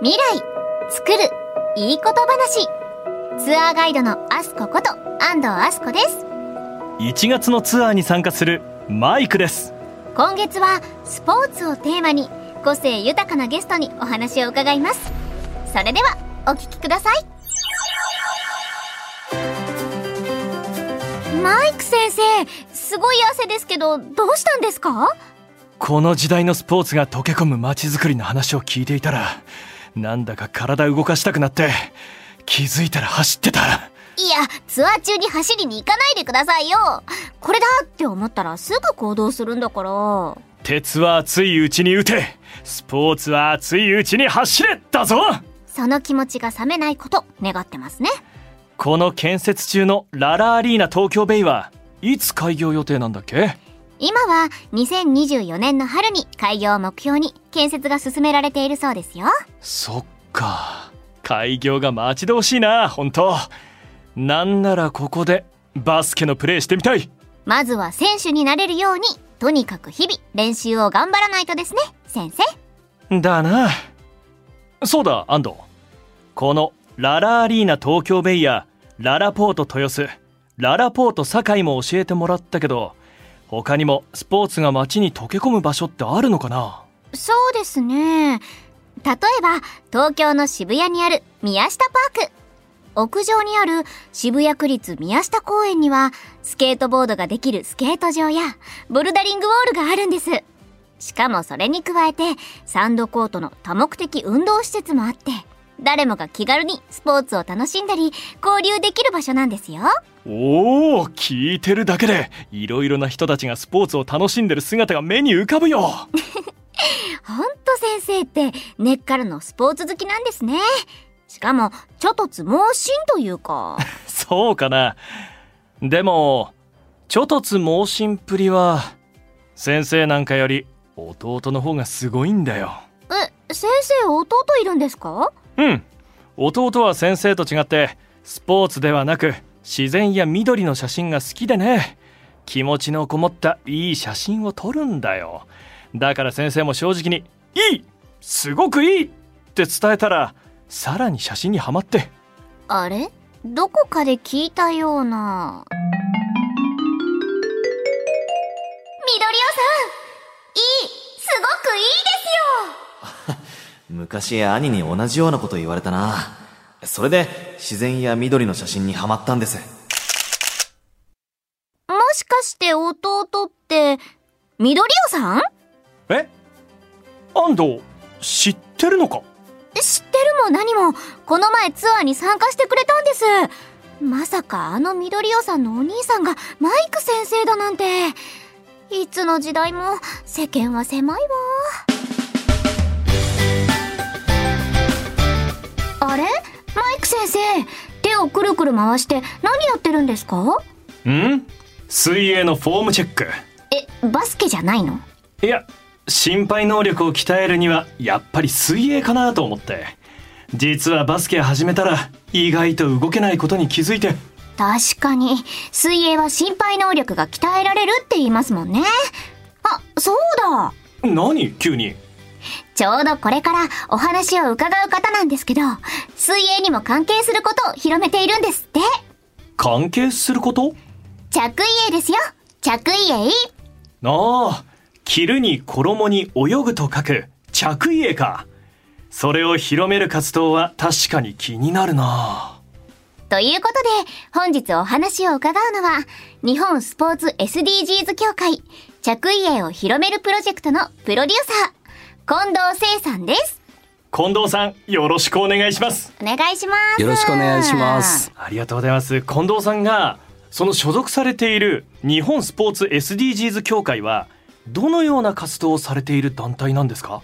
未来作るいいこと話。ツアーガイドのアスコこと安藤アスコです。1月のツアーに参加するマイクです。今月はスポーツをテーマに個性豊かなゲストにお話を伺います。それではお聞きください。マイク先生すごい汗ですけどどうしたんですか？この時代のスポーツが溶け込む街づくりの話を聞いていたらなんだか体動かしたくなって気づいたら走ってた。いやツアー中に走りに行かないでくださいよ。これだって思ったらすぐ行動するんだから。鉄は熱いうちに打て。スポーツは熱いうちに走れだぞ。その気持ちが冷めないこと願ってますね。この建設中のララアリーナ東京ベイはいつ開業予定なんだっけ？今は2024年の春に開業を目標に建設が進められているそうですよ。そっか。開業が待ち遠しいな本当。なんならここでバスケのプレーしてみたい。まずは選手になれるようにとにかく日々練習を頑張らないとですね先生。だな。そうだ安藤。このララアリーナ東京ベイやララポート豊洲ララポート堺も教えてもらったけど他にもスポーツが街に溶け込む場所ってあるのかな？そうですね。例えば東京の渋谷にある宮下パーク。屋上にある渋谷区立宮下公園にはスケートボードができるスケート場やボルダリングウォールがあるんです。しかもそれに加えてサンドコートの多目的運動施設もあって誰もが気軽にスポーツを楽しんだり交流できる場所なんですよ。おお聞いてるだけでいろいろな人たちがスポーツを楽しんでる姿が目に浮かぶよ。ほんと先生って根っからのスポーツ好きなんですね。しかもちょっとつ盲信というか。そうかな。でもちょとつ盲信っぷりは先生なんかより弟の方がすごいんだよ。え先生弟いるんですか？うん。弟は先生と違ってスポーツではなく自然や緑の写真が好きでね。気持ちのこもったいい写真を撮るんだよ。だから先生も正直に「いいすごくいい!」って伝えたらさらに写真にはまって。あれ？どこかで聞いたような。緑尾さんいいすごくいいですよ！昔兄に同じようなこと言われたなそれで自然や緑の写真にはまったんです。もしかして弟って緑尾さん？え？安藤知ってるのか？知ってるも何もこの前ツアーに参加してくれたんです。まさかあの緑尾さんのお兄さんがマイク先生だなんて。いつの時代も世間は狭いわ。あれ？先生手をくるくる回して何やってるんですか？ん？水泳のフォームチェック。えバスケじゃないの？いや心肺能力を鍛えるにはやっぱり水泳かなと思って。実はバスケ始めたら意外と動けないことに気づいて。確かに。水泳は心肺能力が鍛えられるって言いますもんね。あそうだ。何？急にちょうどこれからお話を伺う方なんですけど水泳にも関係することを広めているんですって。関係すること？着衣泳ですよ。着衣泳。ああ着るに衣に泳ぐと書く。着衣泳か。それを広める活動は確かに気になるなということで本日お話を伺うのは日本スポーツ SDGs 協会着衣泳を広めるプロジェクトのプロデューサー近藤聖さんです。近藤さんよろしくお願いします。お願いします。よろしくお願いします。ありがとうございます。近藤さんがその所属されている日本スポーツ SDGs 協会はどのような活動をされている団体なんですか？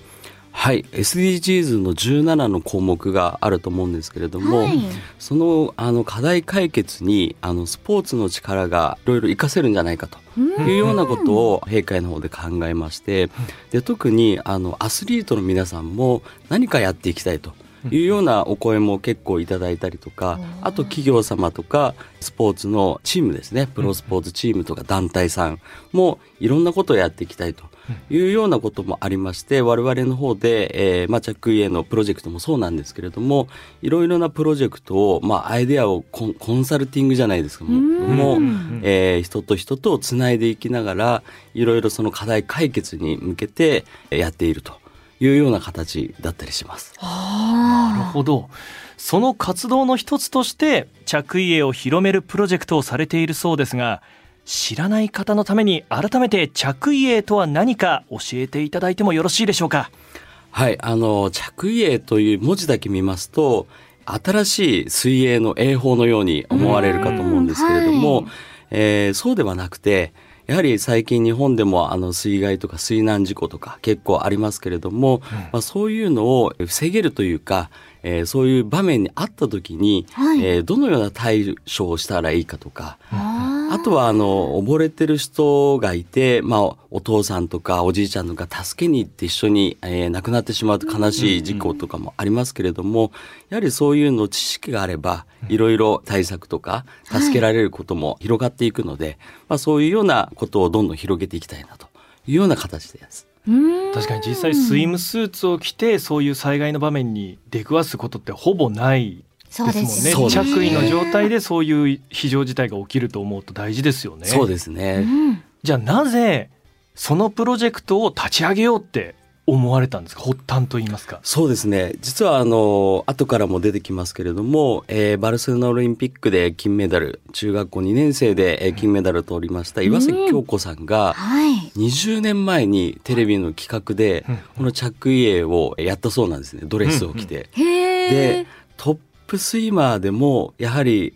はい。SDGs の17の項目があると思うんですけれども、はい。そのあの課題解決にあのスポーツの力がいろいろ活かせるんじゃないかというようなことを閉会の方で考えましてで特にあのアスリートの皆さんも何かやっていきたいと。いうようなお声も結構いただいたりとかあと企業様とかスポーツのチームですね。プロスポーツチームとか団体さんもいろんなことをやっていきたいというようなこともありまして、我々の方で、えーまあ、着衣へのプロジェクトもそうなんですけれども、いろいろなプロジェクトを、まあ、アイデアをコンコンサルティングじゃないですか、もう、もうえー人と人とつないでいきながら、いろいろその課題解決に向けてえーやっているというような形だったりします。なるほど。その活動の一つとして着衣絵を広めるプロジェクトをされているそうですが知らない方のために改めて着衣絵とは何か教えていただいてもよろしいでしょうか？はい、あの、着衣泳という文字だけ見ますと、新しい水泳の泳法のように思われるかと思うんですけれども、うんはえーそうではなくて、やはり最近日本でもあの水害とか水難事故とか結構ありますけれども、まあ、そういうのを防げるというか、えーそういう場面にあった時に、はい。えーどのような対処をしたらいいかとか、とは、あの、溺れてる人がいて、まあ、お父さんとかおじいちゃんとか助けに行って一緒に、えー亡くなってしまうと悲しい事故とかもありますけれども、やはりそういうの知識があれば、いろいろ対策とか、助けられることも広がっていくので、まあ、そういうようなことをどんどん広げていきたいなというような形です。確かに実際スイムスーツを着てそういう災害の場面に出くわすことってほぼないそうでですね。もんね着そうです衣の状態でそういう非常事態が起きると思うと大事ですよねそうですね。うんじゃあなぜそのプロジェクトを立ち上げようって思われたんですか？発端と言いますかそうですね。実はあの、後からも出てきますけれども、えーバルセロナオリンピックで金メダル、中学校2年生で、えー金メダルを取りました岩崎京子さんが、はい。20年前にテレビの企画でうん、この着衣泳をやったそうなんですね。ドレスを着て。へでえ。、トップスイマーでも、やはり、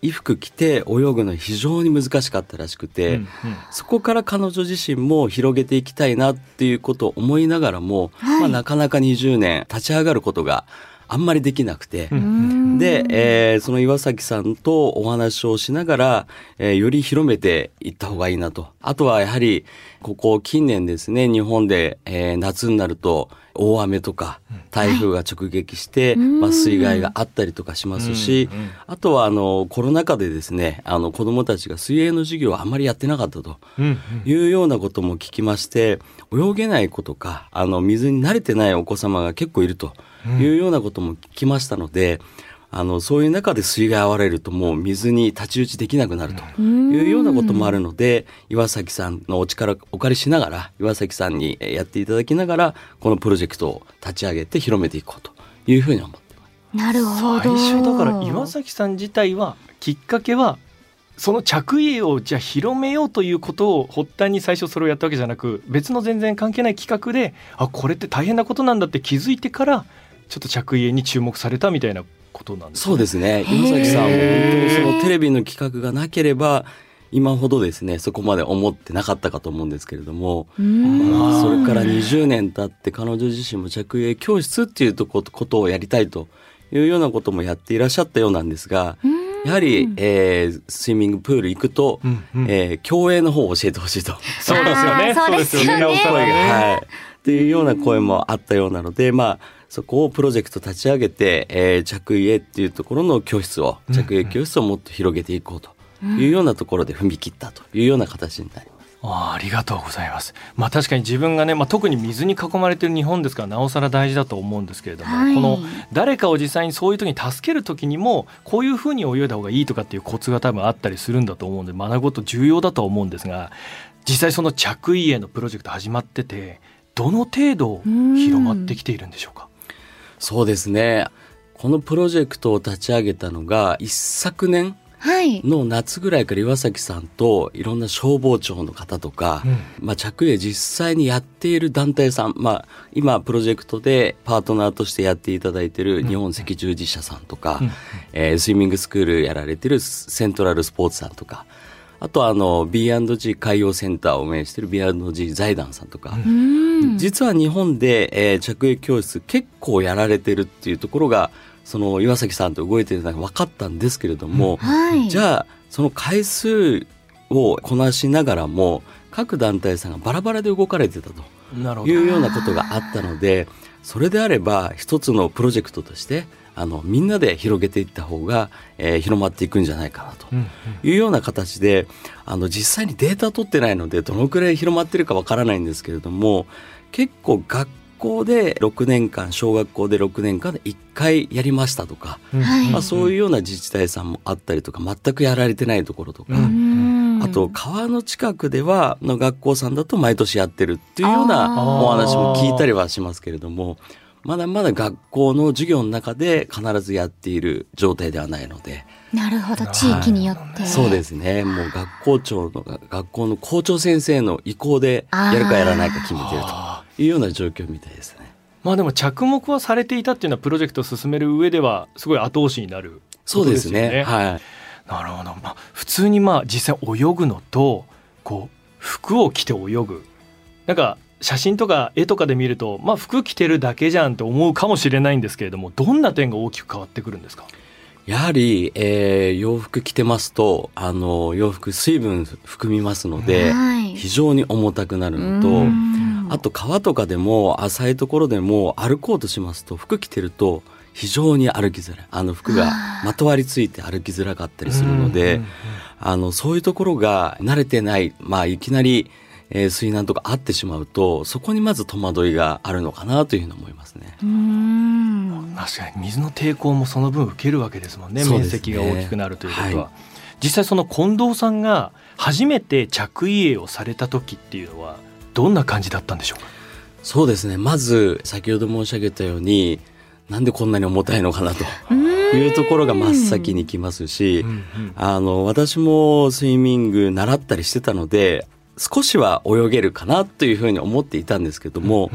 衣服着て泳ぐの非常に難しかったらしくて、うんうん。そこから彼女自身も広げていきたいなっていうことを思いながらも、はい。まあ、なかなか20年立ち上がることがあんまりできなくて、うん。で、えーその岩崎さんとお話をしながら、えーより広めていった方がいいなと。あとはやはり、ここ近年ですね、日本で、えー夏になると大雨とか台風が直撃して、まあ、水害があったりとかしますし、あとはあのコロナ禍でですね、あの子供たちが水泳の授業をあんまりやってなかったと。いうようなことも聞きまして、泳げない子とか、あの、水に慣れてないお子様が結構いると。いうようなことも聞きましたので、あの、そういう中で水害あわれるともう水に太刀打ちできなくなると。いうようなこともあるので、岩崎さんのお力をお借りしながら、岩崎さんにえーやっていただきながら、このプロジェクトを立ち上げて広めていこうというふうに思ってます。なるほど。最初だから岩崎さん自体はきっかけはその着衣をじゃあ広めようということを発端に最初それをやったわけじゃなく別の全然関係ない企画であこれって大変なことなんだって気づいてからちょっと着衣に注目されたみたいなことなんですそうですね。岩崎さんも本当にそのテレビの企画がなければ、今ほどですね、そこまで思ってなかったかと思うんですけれども、それから20年経って彼女自身も着衣教室っていうとこことをやりたいというようなこともやっていらっしゃったようなんですが、やはり、えースイミングプール行くと、うん。うんえー競泳の方を教えてほしいと。そうですよね。そうですよね。なおさらね。はい。っていうような声もあったようなので、まあ、そこをプロジェクト立ち上げて、えー着衣っていうところの教室を、着衣教室をもっと広げていこうというようなところで踏み切ったというような形になります。あーありがとうございます。まあ確かに自分がね、まあ、特に水に囲まれてる日本ですからなおさら大事だと思うんですけれども、はいこの誰かを実際にそういう時に助ける時にもこういうふうに泳いだ方がいいとかっていうコツが多分あったりするんだと思うんで学ぶこと重要だとは思うんですが実際その着衣へのプロジェクト始まっててどの程度広まってきているんでしょうか？そうですね。このプロジェクトを立ち上げたのが一昨年はい。の夏ぐらいから岩崎さんといろんな消防庁の方とか、まあ、着衣実際にやっている団体さん、まあ、今プロジェクトでパートナーとしてやっていただいている日本赤十字社さんとか、えースイミングスクールやられてるセントラルスポーツさんとかあとはあの B&G 海洋センターを運営している B&G 財団さんとか、うん。実は日本で、えー着衣教室結構やられてるっていうところがその岩崎さんと動いてるのが分かったんですけれども、はい。じゃあその回数をこなしながらも各団体さんがバラバラで動かれてたというようなことがあったのでそれであれば一つのプロジェクトとしてあのみんなで広げていった方が、えー、広まっていくんじゃないかなというような形で、あの実際にデータ取ってないのでどのくらい広まってるかわからないんですけれども結構学校で6年間小学校で6年間で1回やりましたとか、まあ、そういうような自治体さんもあったりとか全くやられてないところとか。あと川の近くではの学校さんだと毎年やってるっていうようなお話も聞いたりはしますけれどもまだまだ学校の授業の中で必ずやっている状態ではないので。なるほど、地域によって。そうですね。もう学校長の、学校の校長先生の意向でやるかやらないか決めてるというような状況みたいですね。まあでも着目はされていたっていうのはプロジェクトを進める上ではすごい後押しになる、ね、そうですね。はい。なるほど。まあ普通にまあ実際泳ぐのと、こう服を着て泳ぐ。なんか写真とか絵とかで見ると、まあ、服着てるだけじゃんって思うかもしれないんですけれどもどんな点が大きく変わってくるんですか？やはり、えー、洋服着てますとあの洋服水分含みますので、はい、非常に重たくなるのとあと川とかでも浅いところでも歩こうとしますと服着てると非常に歩きづらい。あの服がまとわりついて歩きづらかったりするのであのそういうところが慣れてないまあいきなりえー、水難とかあってしまうとそこにまず戸惑いがあるのかなというふうに思いますね。確かに水の抵抗もその分受けるわけですもんね、ね、面積が大きくなるということは、はい、実際その近藤さんが初めて着衣泳をされた時っていうのはどんな感じだったんでしょうか？そうですね。まず先ほど申し上げたようになんでこんなに重たいのかなというところが真っ先にきますし、あの私もスイミング習ったりしてたので少しは泳げるかなというふうに思っていたんですけども、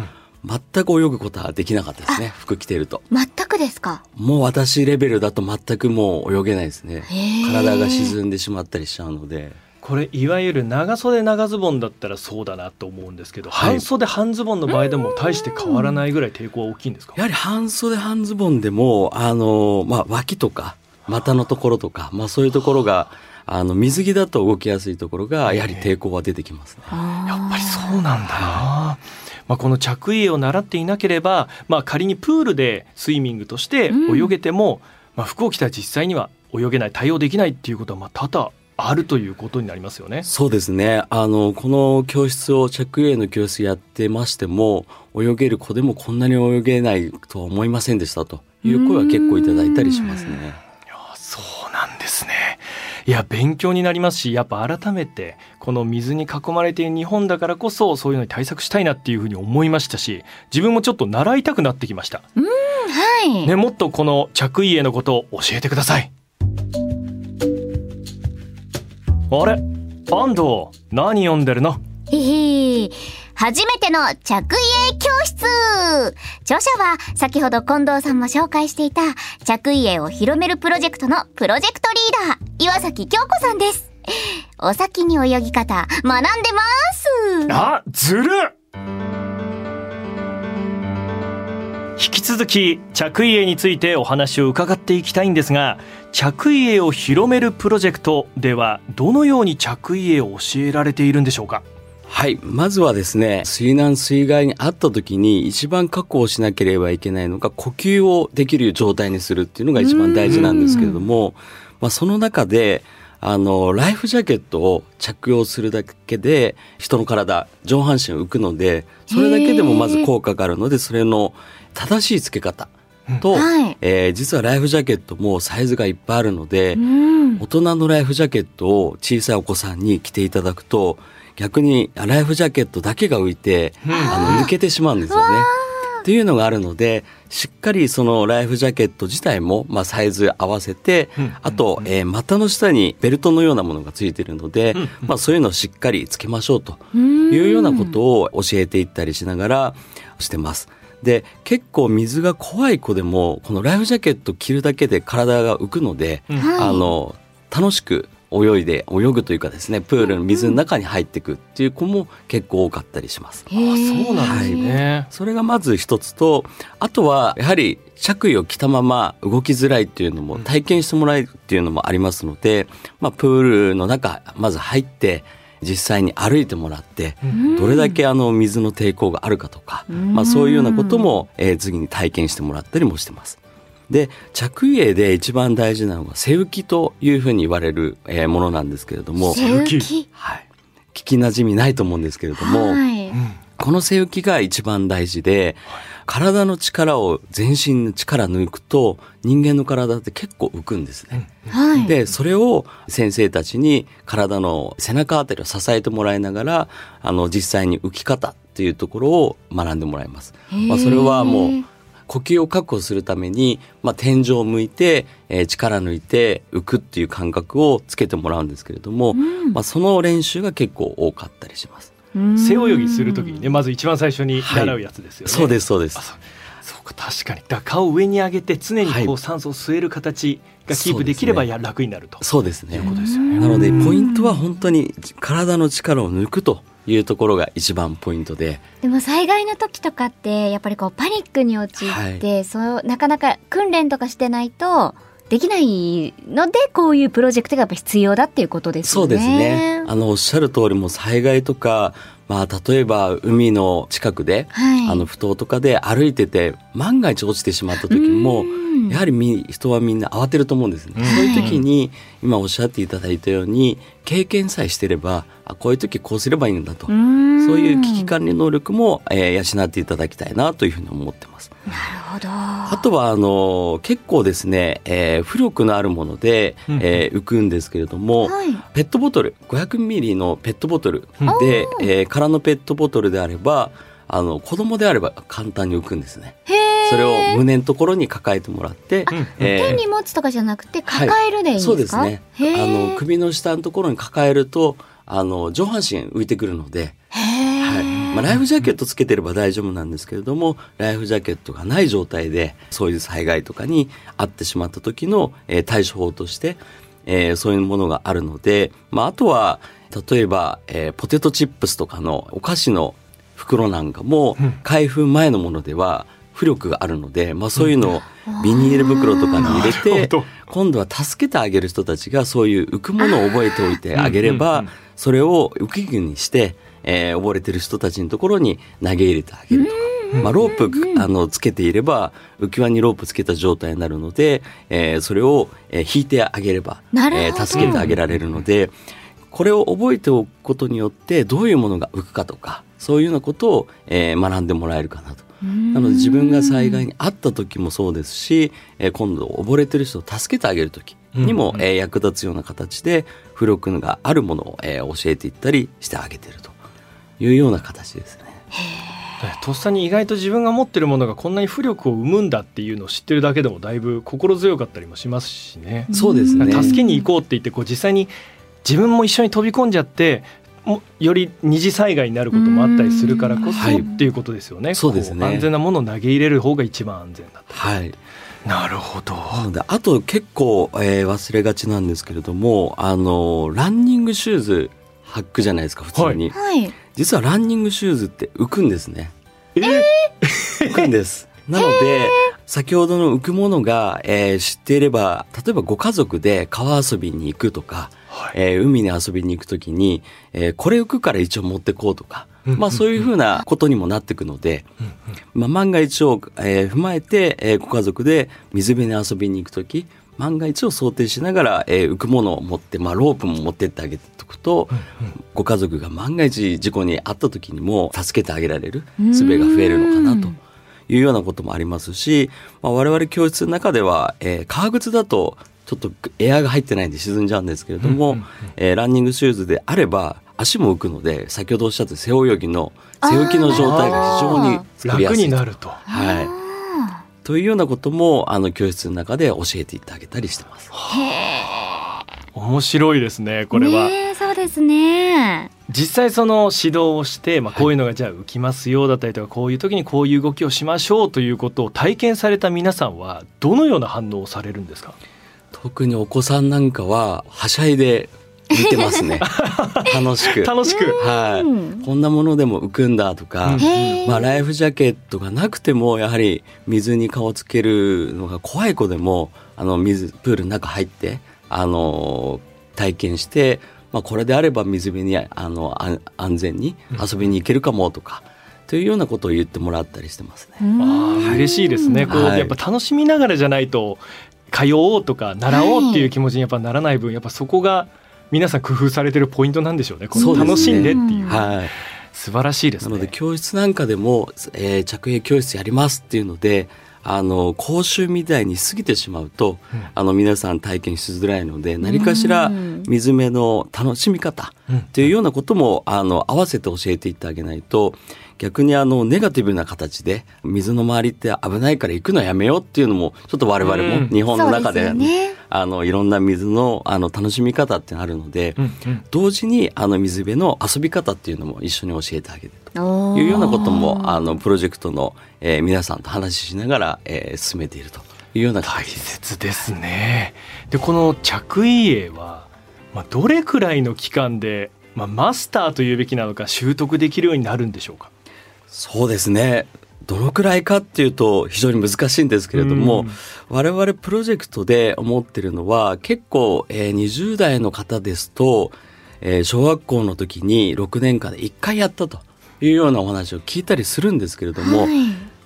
全く泳ぐことはできなかったですね服着てると。全くですか？もう私レベルだと全くもう泳げないですね。体が沈んでしまったりしちゃうのでこれいわゆる長袖長ズボンだったらそうだなと思うんですけど、はい、半袖半ズボンの場合でも大して変わらないぐらい抵抗は大きいんですか？やはり半袖半ズボンでもあの、まあ、脇とか股のところとか、まあ、そういうところがあの水着だと動きやすいところがやはり抵抗は出てきますね。やっぱりそうなんだな。まあ、この着衣を習っていなければ、まあ、仮にプールでスイミングとして泳げても、うん、まあ、服を着たら実際には泳げない対応できないっていうことはまあ多々あるということになりますよね。そうですね。あのこの教室を着衣の教室やってましても泳げる子でもこんなに泳げないとは思いませんでしたという声は結構いただいたりしますね。いやそうなんですね。いや勉強になりますしやっぱ改めてこの水に囲まれている日本だからこそそういうのに対策したいなっていうふうに思いましたし自分もちょっと習いたくなってきましたうんはいねもっとこの着衣へのことを教えてくださいあれ？安藤何読んでるの？へへ初めての着衣泳教室。著者は先ほど近藤さんも紹介していた着衣泳を広めるプロジェクトのプロジェクトリーダー岩崎京子さんです。お先に泳ぎ方学んでます。あ、ずる引き続き着衣泳についてお話を伺っていきたいんですが着衣泳を広めるプロジェクトではどのように着衣泳を教えられているんでしょうか？はい。まずはですね、水難水害にあった時に一番確保しなければいけないのが呼吸をできる状態にするっていうのが一番大事なんですけれども、まあ、その中で、あの、ライフジャケットを着用するだけで人の体、上半身を浮くので、それだけでもまず効果があるので、それの正しい付け方。と、はい、えー、実はライフジャケットもサイズがいっぱいあるので、うん、大人のライフジャケットを小さいお子さんに着ていただくと逆にライフジャケットだけが浮いて、うん、あの抜けてしまうんですよね。っていうのがあるのでしっかりそのライフジャケット自体も、まあ、サイズ合わせて、うん、あと、えー、股の下にベルトのようなものがついているので、うん、まあ、そういうのをしっかりつけましょうというようなことを教えていったりしながらしてます。で結構水が怖い子でもこのライフジャケット着るだけで体が浮くので、うん、あの楽しく泳いで泳ぐというかですねプールの水の中に入っていくっていう子も結構多かったりします。あそうなんですね、はい、それがまず一つとあとはやはり着衣を着たまま動きづらいっていうのも体験してもらえるっていうのもありますので、まあ、プールの中まず入って実際に歩いてもらって、うんどれだけあの水の抵抗があるかとか、まあ、そういうようなことも、えー次に体験してもらったりもしてます。で着衣泳で一番大事なのが背浮きというふうに言われる、えーものなんですけれども、背浮き？はい、聞きなじみないと思うんですけれども、はい。この背浮きが一番大事で、体の力を全身の力抜くと人間の体って結構浮くんですね。はい。でそれを先生たちに体の背中あたりを支えてもらいながらあの実際に浮き方っていうところを学んでもらいます。まあ、それはもう呼吸を確保するために、まあ、天井を向いて、えー力抜いて浮くっていう感覚をつけてもらうんですけれども、まあ、その練習が結構多かったりします。背泳ぎするときにねまず一番最初に習うやつですよね、そうですそうです。あ。そう。か確かに。だから顔を上に上げて常にこはう酸素を吸える形がキープできればや楽になると。そうですね。いうことですよね。なのでポイントは本当に体の力を抜くというところが一番ポイントで、でも災害の時とかってやっぱりこうパニックに陥って、そうなかなか訓練とかしてないとできないのでこういうプロジェクトがやっぱ必要だっていうことですよね。そうですね。あのおっしゃる通りもう災害とか、まあ例えば海の近くで、はい。あの埠頭とかで歩いてて万が一落ちてしまった時もうんやはりみ人はみんな慌てると思うんですね、うんそういう時に今おっしゃっていただいたように経験さえしてればあこういう時こうすればいいんだと、うんそういう危機管理能力も、えー養っていただきたいなというふうに思ってます。なるほど。あとはあの結構ですね、えー浮力のあるもので、うんえー浮くんですけれども、はい。ペットボトル500ミリのペットボトルうんで、えー空のペットボトルであればあの子供であれば簡単に浮くんですね。へえ。それを胸のところに抱えてもらって、うんえー手に持つとかじゃなくて抱えるでいいんですか、そうですね。へあえ。の首の下のところに抱えるとあの上半身浮いてくるので。はいまあ、ライフジャケットつけてれば大丈夫なんですけれどもライフジャケットがない状態でそういう災害とかに遭ってしまった時の、えー対処法として、えーそういうものがあるので、まあ、あとは例えば、えーポテトチップスとかのお菓子の袋なんかもうん開封前のものでは浮力があるので、まあ、そういうのをビニール袋とかに入れて今度は助けてあげる人たちがそういう浮くものを覚えておいてあげれば、うんうん。うんそれを浮き具にして、えー溺れてる人たちのところに投げ入れてあげるとか、まあ、ロープあのつけていれば浮き輪にロープつけた状態になるので、えーそれを、えー引いてあげれば、えー助けてあげられるのでこれを覚えておくことによってどういうものが浮くかとかそういうようなことを、えー学んでもらえるかなと。なので自分が災害に遭った時もそうですし、えー今度溺れてる人を助けてあげる時にも、うんえー役立つような形で浮力があるものを、えー教えていったりしてあげてるというような形ですね。とっさに意外と自分が持ってるものがこんなに浮力を生むんだっていうのを知ってるだけでもだいぶ心強かったりもしますしね。そうですね。助けに行こうって言ってこう実際に自分も一緒に飛び込んじゃってもより二次災害になることもあったりするからこそはいっていうことですよね。そうですねこ安全なものを投げ入れる方が一番安全だと。はい。なるほど。あと結構、えー忘れがちなんですけれども、あの、ランニングシューズ履くじゃないですか、普通に。はい。実はランニングシューズって浮くんですね。えー？浮くんです。なので、先ほどの浮くものが、えー知っていれば、例えばご家族で川遊びに行くとか、はい。えー海に遊びに行くときに、えーこれ浮くから一応持ってこうとか、うんまあそういうふうなことにもなっていくので、まあ万が一を、えー踏まえて、えーご家族で水辺に遊びに行くとき、万が一を想定しながら、えー浮くものを持って、まあロープも持ってってあげておくと、ご家族が万が一事故に遭った時にも助けてあげられる術が増えるのかなというようなこともありますし、まあ、我々教室の中では、えー革靴だとちょっとエアが入ってないんで沈んじゃうんですけれども、うんうんうん。えーランニングシューズであれば足も浮くので先ほどおっしゃった背泳ぎの背浮きの状態が非常に作りや楽すい。とになると。はい、あというようなこともあの教室の中で教えていってあげたりしてます。ー。へ面白いですねこえ。れは。そうですね。実際その指導をして、まあ、こういうのがじゃあ浮きますよだったりとかこういう時にこういう動きをしましょうということを体験された皆さんはどのような反応をされるんですか？特にお子さんなんかははしゃいで見てますね楽しく楽しく。はい、うんこんなものでも浮くんだとか。まあ、ライフジャケットがなくてもやはり水に顔つけるのが怖い子でもあの水プールの中入ってあの体験してまあ、これであれば水辺にあのあ安全に遊びに行けるかもとか、というようなことを言ってもらったりしてますね。ああ嬉しいですね。こう、はいやっぱ楽しみながらじゃないと通おうとか習おうっていう気持ちにやっぱならない分やっぱそこが皆さん工夫されてるポイントなんでしょうね。こう楽しんでっていう、はい。素晴らしいですね。なので教室なんかでも、えー着泳教室やりますっていうのであの講習みたいに過ぎてしまうと、うん。あの皆さん体験しづらいので何かしらうん。水辺の楽しみ方うん。っていうようなこともあの合わせて教えていってあげないと逆にあのネガティブな形で水の周りって危ないから行くのやめようっていうのもちょっと我々うん。も日本の中で,、そうですよね。あのいろんな水のあの楽しみ方ってあるので、うんうん。同時にあの水辺の遊び方っていうのも一緒に教えてあげると。いうようなこともあのプロジェクトの、えー皆さんと話ししながら、えー進めていると。いうような大。切ですね。でこの着衣泳は、まあ、どれくらいの期間で、まあ、マスターというべきなのか習得できるようになるんでしょうか？そうですね。どのくらいかっていうと非常に難しいんですけれども、うん。我々プロジェクトで思ってるのは結構、えー20代の方ですと、えー小学校の時に6年間で1回やったというようなお話を聞いたりするんですけれども、はい。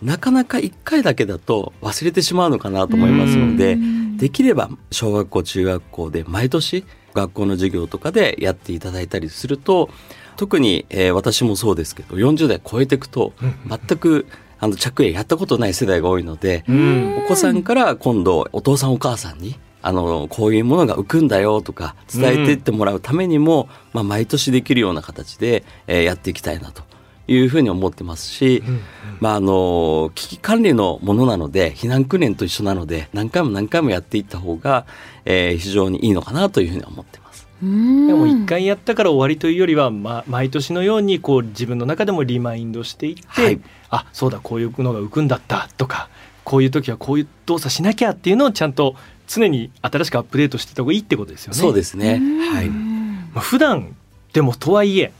なかなか1回だけだと忘れてしまうのかなと思いますので、うん。できれば小学校中学校で毎年学校の授業とかでやっていただいたりすると特に、えー私もそうですけど40代超えていくと全くあの着衣やったことない世代が多いので、うん。お子さんから今度お父さんお母さんにあのこういうものが浮くんだよとか伝えていってもらうためにも、まあ、毎年できるような形で、えーやっていきたいなと。いうふうに思ってますし、うん。まあ、あの危機管理のものなので避難訓練と一緒なので何回も何回もやっていった方が、えー非常にいいのかなというふうに思ってます。うん。でも一回やったから終わりというよりは、まあ、毎年のようにこう自分の中でもリマインドしていって、はい。あそうだこういうのが浮くんだったとかこういう時はこういう動作しなきゃっていうのをちゃんと常に新しくアップデートしてた方がいいってことですよね。そうですね、うん。はい。まあ、普段でもとはいえ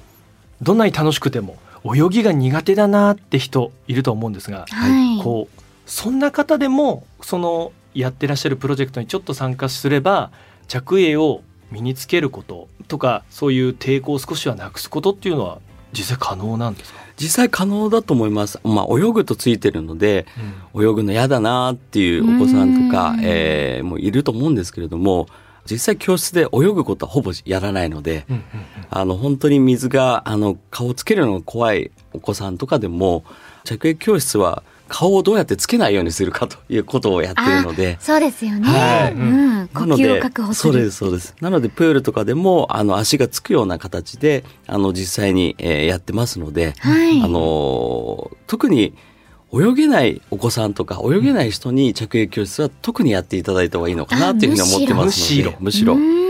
どんなに楽しくても泳ぎが苦手だなって人いると思うんですが、はい。こうそんな方でもそのやってらっしゃるプロジェクトにちょっと参加すれば着泳を身につけることとかそういう抵抗を少しはなくすことっていうのは実際可能なんですか、実際可能だと思います。まあ、泳ぐとついてるので、泳ぐの嫌だなっていうお子さんとかう、ん。えーもういると思うんですけれども、実際教室で泳ぐことはほぼやらないので、うんうんあの、本当に水が、あの、顔つけるのが怖いお子さんとかでも、着泳教室は顔をどうやってつけないようにするかということをやってるので、そうですよね。はいうん、呼吸を確保する。そうです、そうです。なので、プールとかでも、あの、足がつくような形で、あの、実際に、えーやってますので、はい。あのー特に泳げないお子さんとか泳げない人に着泳教室は特にやっていただいた方がいいのかなっていうふうに思ってますので、むしろ。うん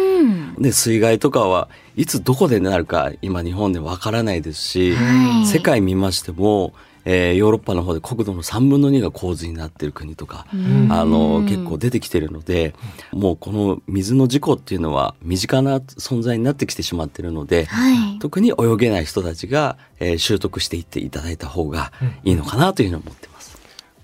で、水害とかはいつどこでなるか今日本でわからないですし、はい世界見ましても、えーヨーロッパの方で国土の3分の2が洪水になっている国とか、うんあの結構出てきてるので、もうこの水の事故っていうのは身近な存在になってきてしまってるので、はい。特に泳げない人たちが、えー習得していっていただいた方がいいのかなというふうに思ってます。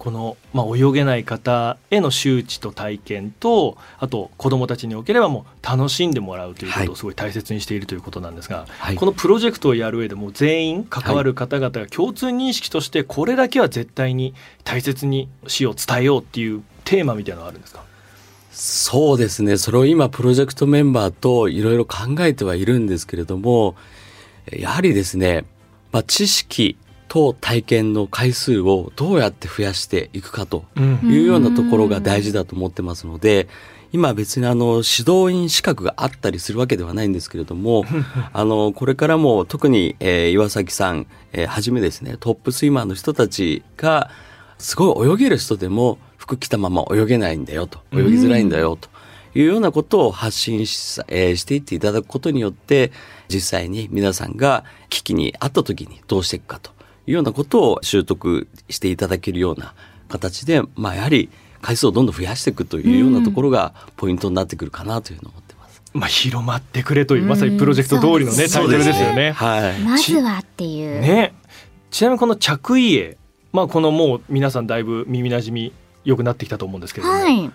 この、まあ、泳げない方への周知と体験とあと子どもたちにおければもう楽しんでもらうということはい。をすごい大切にしているということなんですが、はい。このプロジェクトをやる上でもう全員関わる方々が共通認識としてこれだけは絶対に大切に死を伝えようっていうテーマみたいなのがあるんですか？そうですね。それを今プロジェクトメンバーといろいろ考えてはいるんですけれども、やはりですね、まあ、知識と体験の回数をどうやって増やしていくかとうん。いうようなところが大事だと思ってますので、今別にあの指導員資格があったりするわけではないんですけれども、あのこれからも特に、えー岩崎さん、えーはじめですねトップスイマーの人たちがすごい泳げる人でも服着たまま泳げないんだよと泳ぎづらいんだよというようなことを発信し,、えーしていっていただくことによって実際に皆さんが危機にあった時にどうしていくかというようなことを習得していただけるような形で、まあ、やはり回数をどんどん増やしていくというようなところがポイントになってくるかなというのを思ってます。まあ、広まってくれといううんまさにプロジェクト通りのね、そうタイトルですよね。はい。まずはっていう。ねちなみにこの着衣泳、まあ、このもう皆さんだいぶ耳なじみ良くなってきたと思うんですけれども、はい。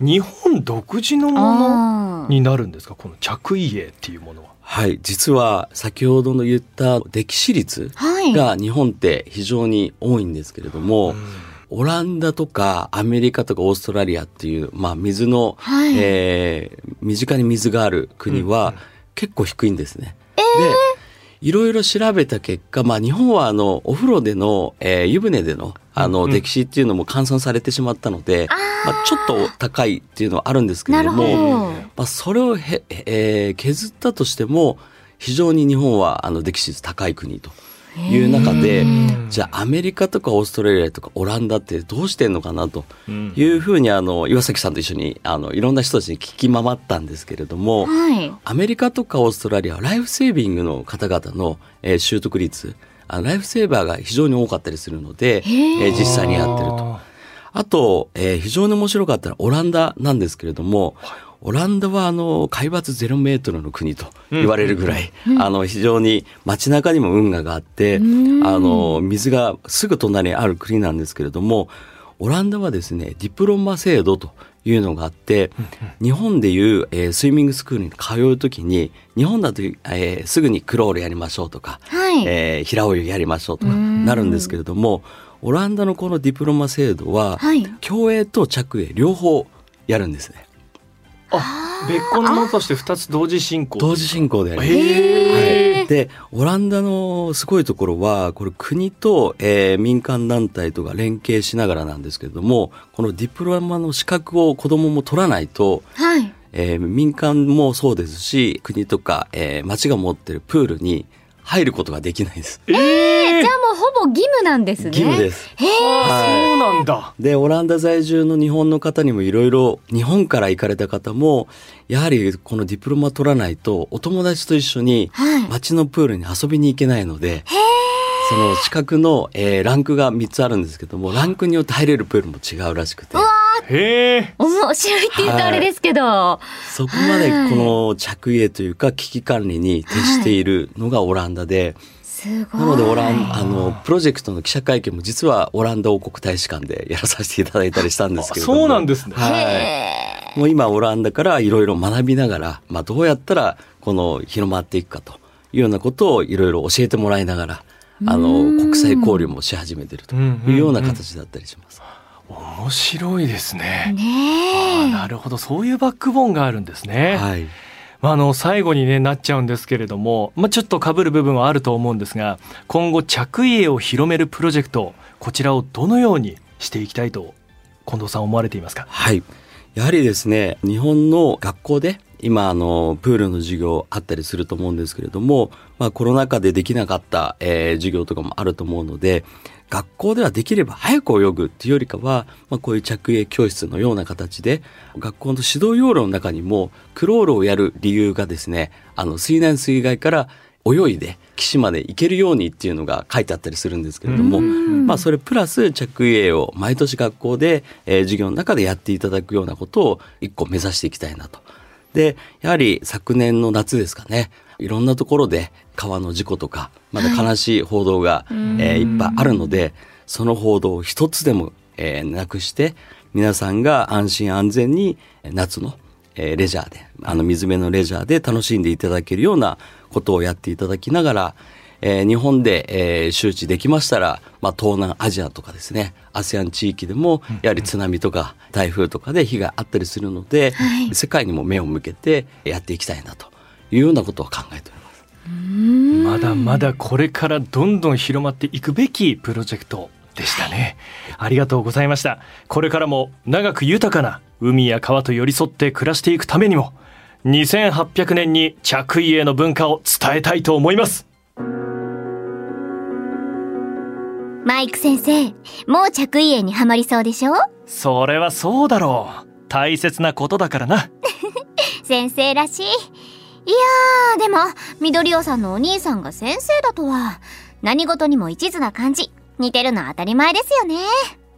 日本独自のものあになるんですか？この着衣泳っていうものは。はい。実は、先ほどの言った歴史率はい。が日本って非常に多いんですけれども、オランダとかアメリカとかオーストラリアっていう、まあ水の、はいえー身近に水がある国は結構低いんですね。で、いろいろ調べた結果、まあ日本はあの、お風呂での、えー湯船での、あの、うん。歴史っていうのも換算されてしまったので、まあちょっと高いっていうのはあるんですけれども、ど。まあ、それをへ、えー削ったとしても、非常に日本はあの歴史率高い国という中で、じゃあアメリカとかオーストラリアとかオランダってどうしてんのかなと。うん。いうふうにあの岩崎さんと一緒にあのいろんな人たちに聞き回ったんですけれども、はい。アメリカとかオーストラリアはライフセービングの方々の、えー習得率あのライフセーバーが非常に多かったりするので、えー実際にやってると。あと、えー非常に面白かったのはオランダなんですけれども、オランダはあの海抜0メートルの国と言われるぐらい、あの非常に街中にも運河があって、あの水がすぐ隣にある国なんですけれども、オランダはですね、ディプロマ制度というのがあって、日本でいう、えースイミングスクールに通うときに、日本だと、えーすぐにクロールやりましょうとか、はい。えー平泳ぎやりましょうとかなるんですけれども、オランダのこのディプロマ制度は、はい。競泳と着泳両方やるんですね。あ別個のものとして2つ同時進行同時進行でやります。へー。はい、でオランダのすごいところはこれ国と、えー民間団体とか連携しながらなんですけれどもこのディプロマの資格を子どもも取らないと、はい。えー民間もそうですし国とか、えー町が持ってるプールに入ることができないです。えーじゃあもうほぼ義務なんですね。義務です。へえ。そうなんだで、オランダ在住の日本の方にもいろいろ、日本から行かれた方も、やはりこのディプロマ取らないと、お友達と一緒にはい街のプールに遊びに行けないので、その資格の、えーランクが3つあるんですけども、ランクによって入れるプールも違うらしくて、へえ面白いって言うとあれですけど。そこまでこの着泳というか危機管理に徹しているのがオランダで、すごい。なのでオラン、あの、プロジェクトの記者会見も実はオランダ王国大使館でやらさせていただいたりしたんですけれども。あそうなんですねはい。へもう今オランダからいろいろ学びながら、まあどうやったらこの広まっていくかというようなことをいろいろ教えてもらいながら、あの、国際交流もし始めてるというような形だったりします。面白いですえ。ねねなるほどそういうバックボーンがあるんですね、はい。まあ、あの最後に、ね、なっちゃうんですけれども、まあ、ちょっと被る部分はあると思うんですが今後着衣泳を広めるプロジェクトこちらをどのようにしていきたいと近藤さん思われていますか？はい。やはりですね、日本の学校で、今、あの、プールの授業あったりすると思うんですけれども、まあ、コロナ禍でできなかった、えー授業とかもあると思うので、学校ではできれば早く泳ぐっていうよりかは、まあ、こういう着泳教室のような形で、学校の指導要領の中にも、クロールをやる理由がですね、あの、水難水害から泳いで岸まで行けるようにっていうのが書いてあったりするんですけれども、まあそれプラス着衣泳を毎年学校で、えー授業の中でやっていただくようなことを一個目指していきたいなと。で、やはり昨年の夏ですかね、いろんなところで川の事故とか、まだ悲しい報道が、えーいっぱいあるので、その報道を一つでも、えーなくして、皆さんが安心安全にえー夏のえーレジャーで、あの水辺のレジャーで楽しんでいただけるようなことをやっていただきながら、えー日本で、えー周知できましたら、まあ、東南アジアとかですね、ASEAN 地域でも、やはり津波とか台風とかで被害あったりするので、はい。世界にも目を向けてやっていきたいなというようなことを考えております。まだまだこれからどんどん広まっていくべきプロジェクトでしたね。ありがとうございました。これからも長く豊かな海や川と寄り添って暮らしていくためにも2800年に着衣への文化を伝えたいと思います。マイク先生、もう着衣泳にはまりそうでしょ？それはそうだろう。大切なことだからな。先生らしい。いやー、でも、緑尾さんのお兄さんが先生だとは、何事にも一途な感じ。似てるのは当たり前ですよね。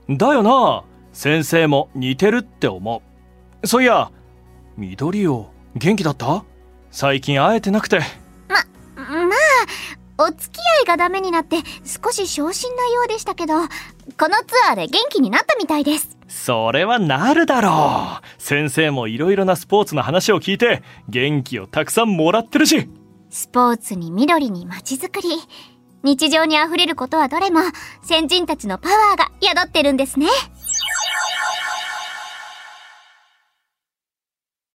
だよな先生も似てるって思うそういや緑を元気だった？最近会えてなくてまあ、お付き合いがダメになって少し昇進なようでしたけど、このツアーで元気になったみたいです。それはなるだろう。先生もいろいろなスポーツの話を聞いて元気をたくさんもらってるし。スポーツに緑にまちづくり。日常にあふれることはどれも先人たちのパワーが宿ってるんですね。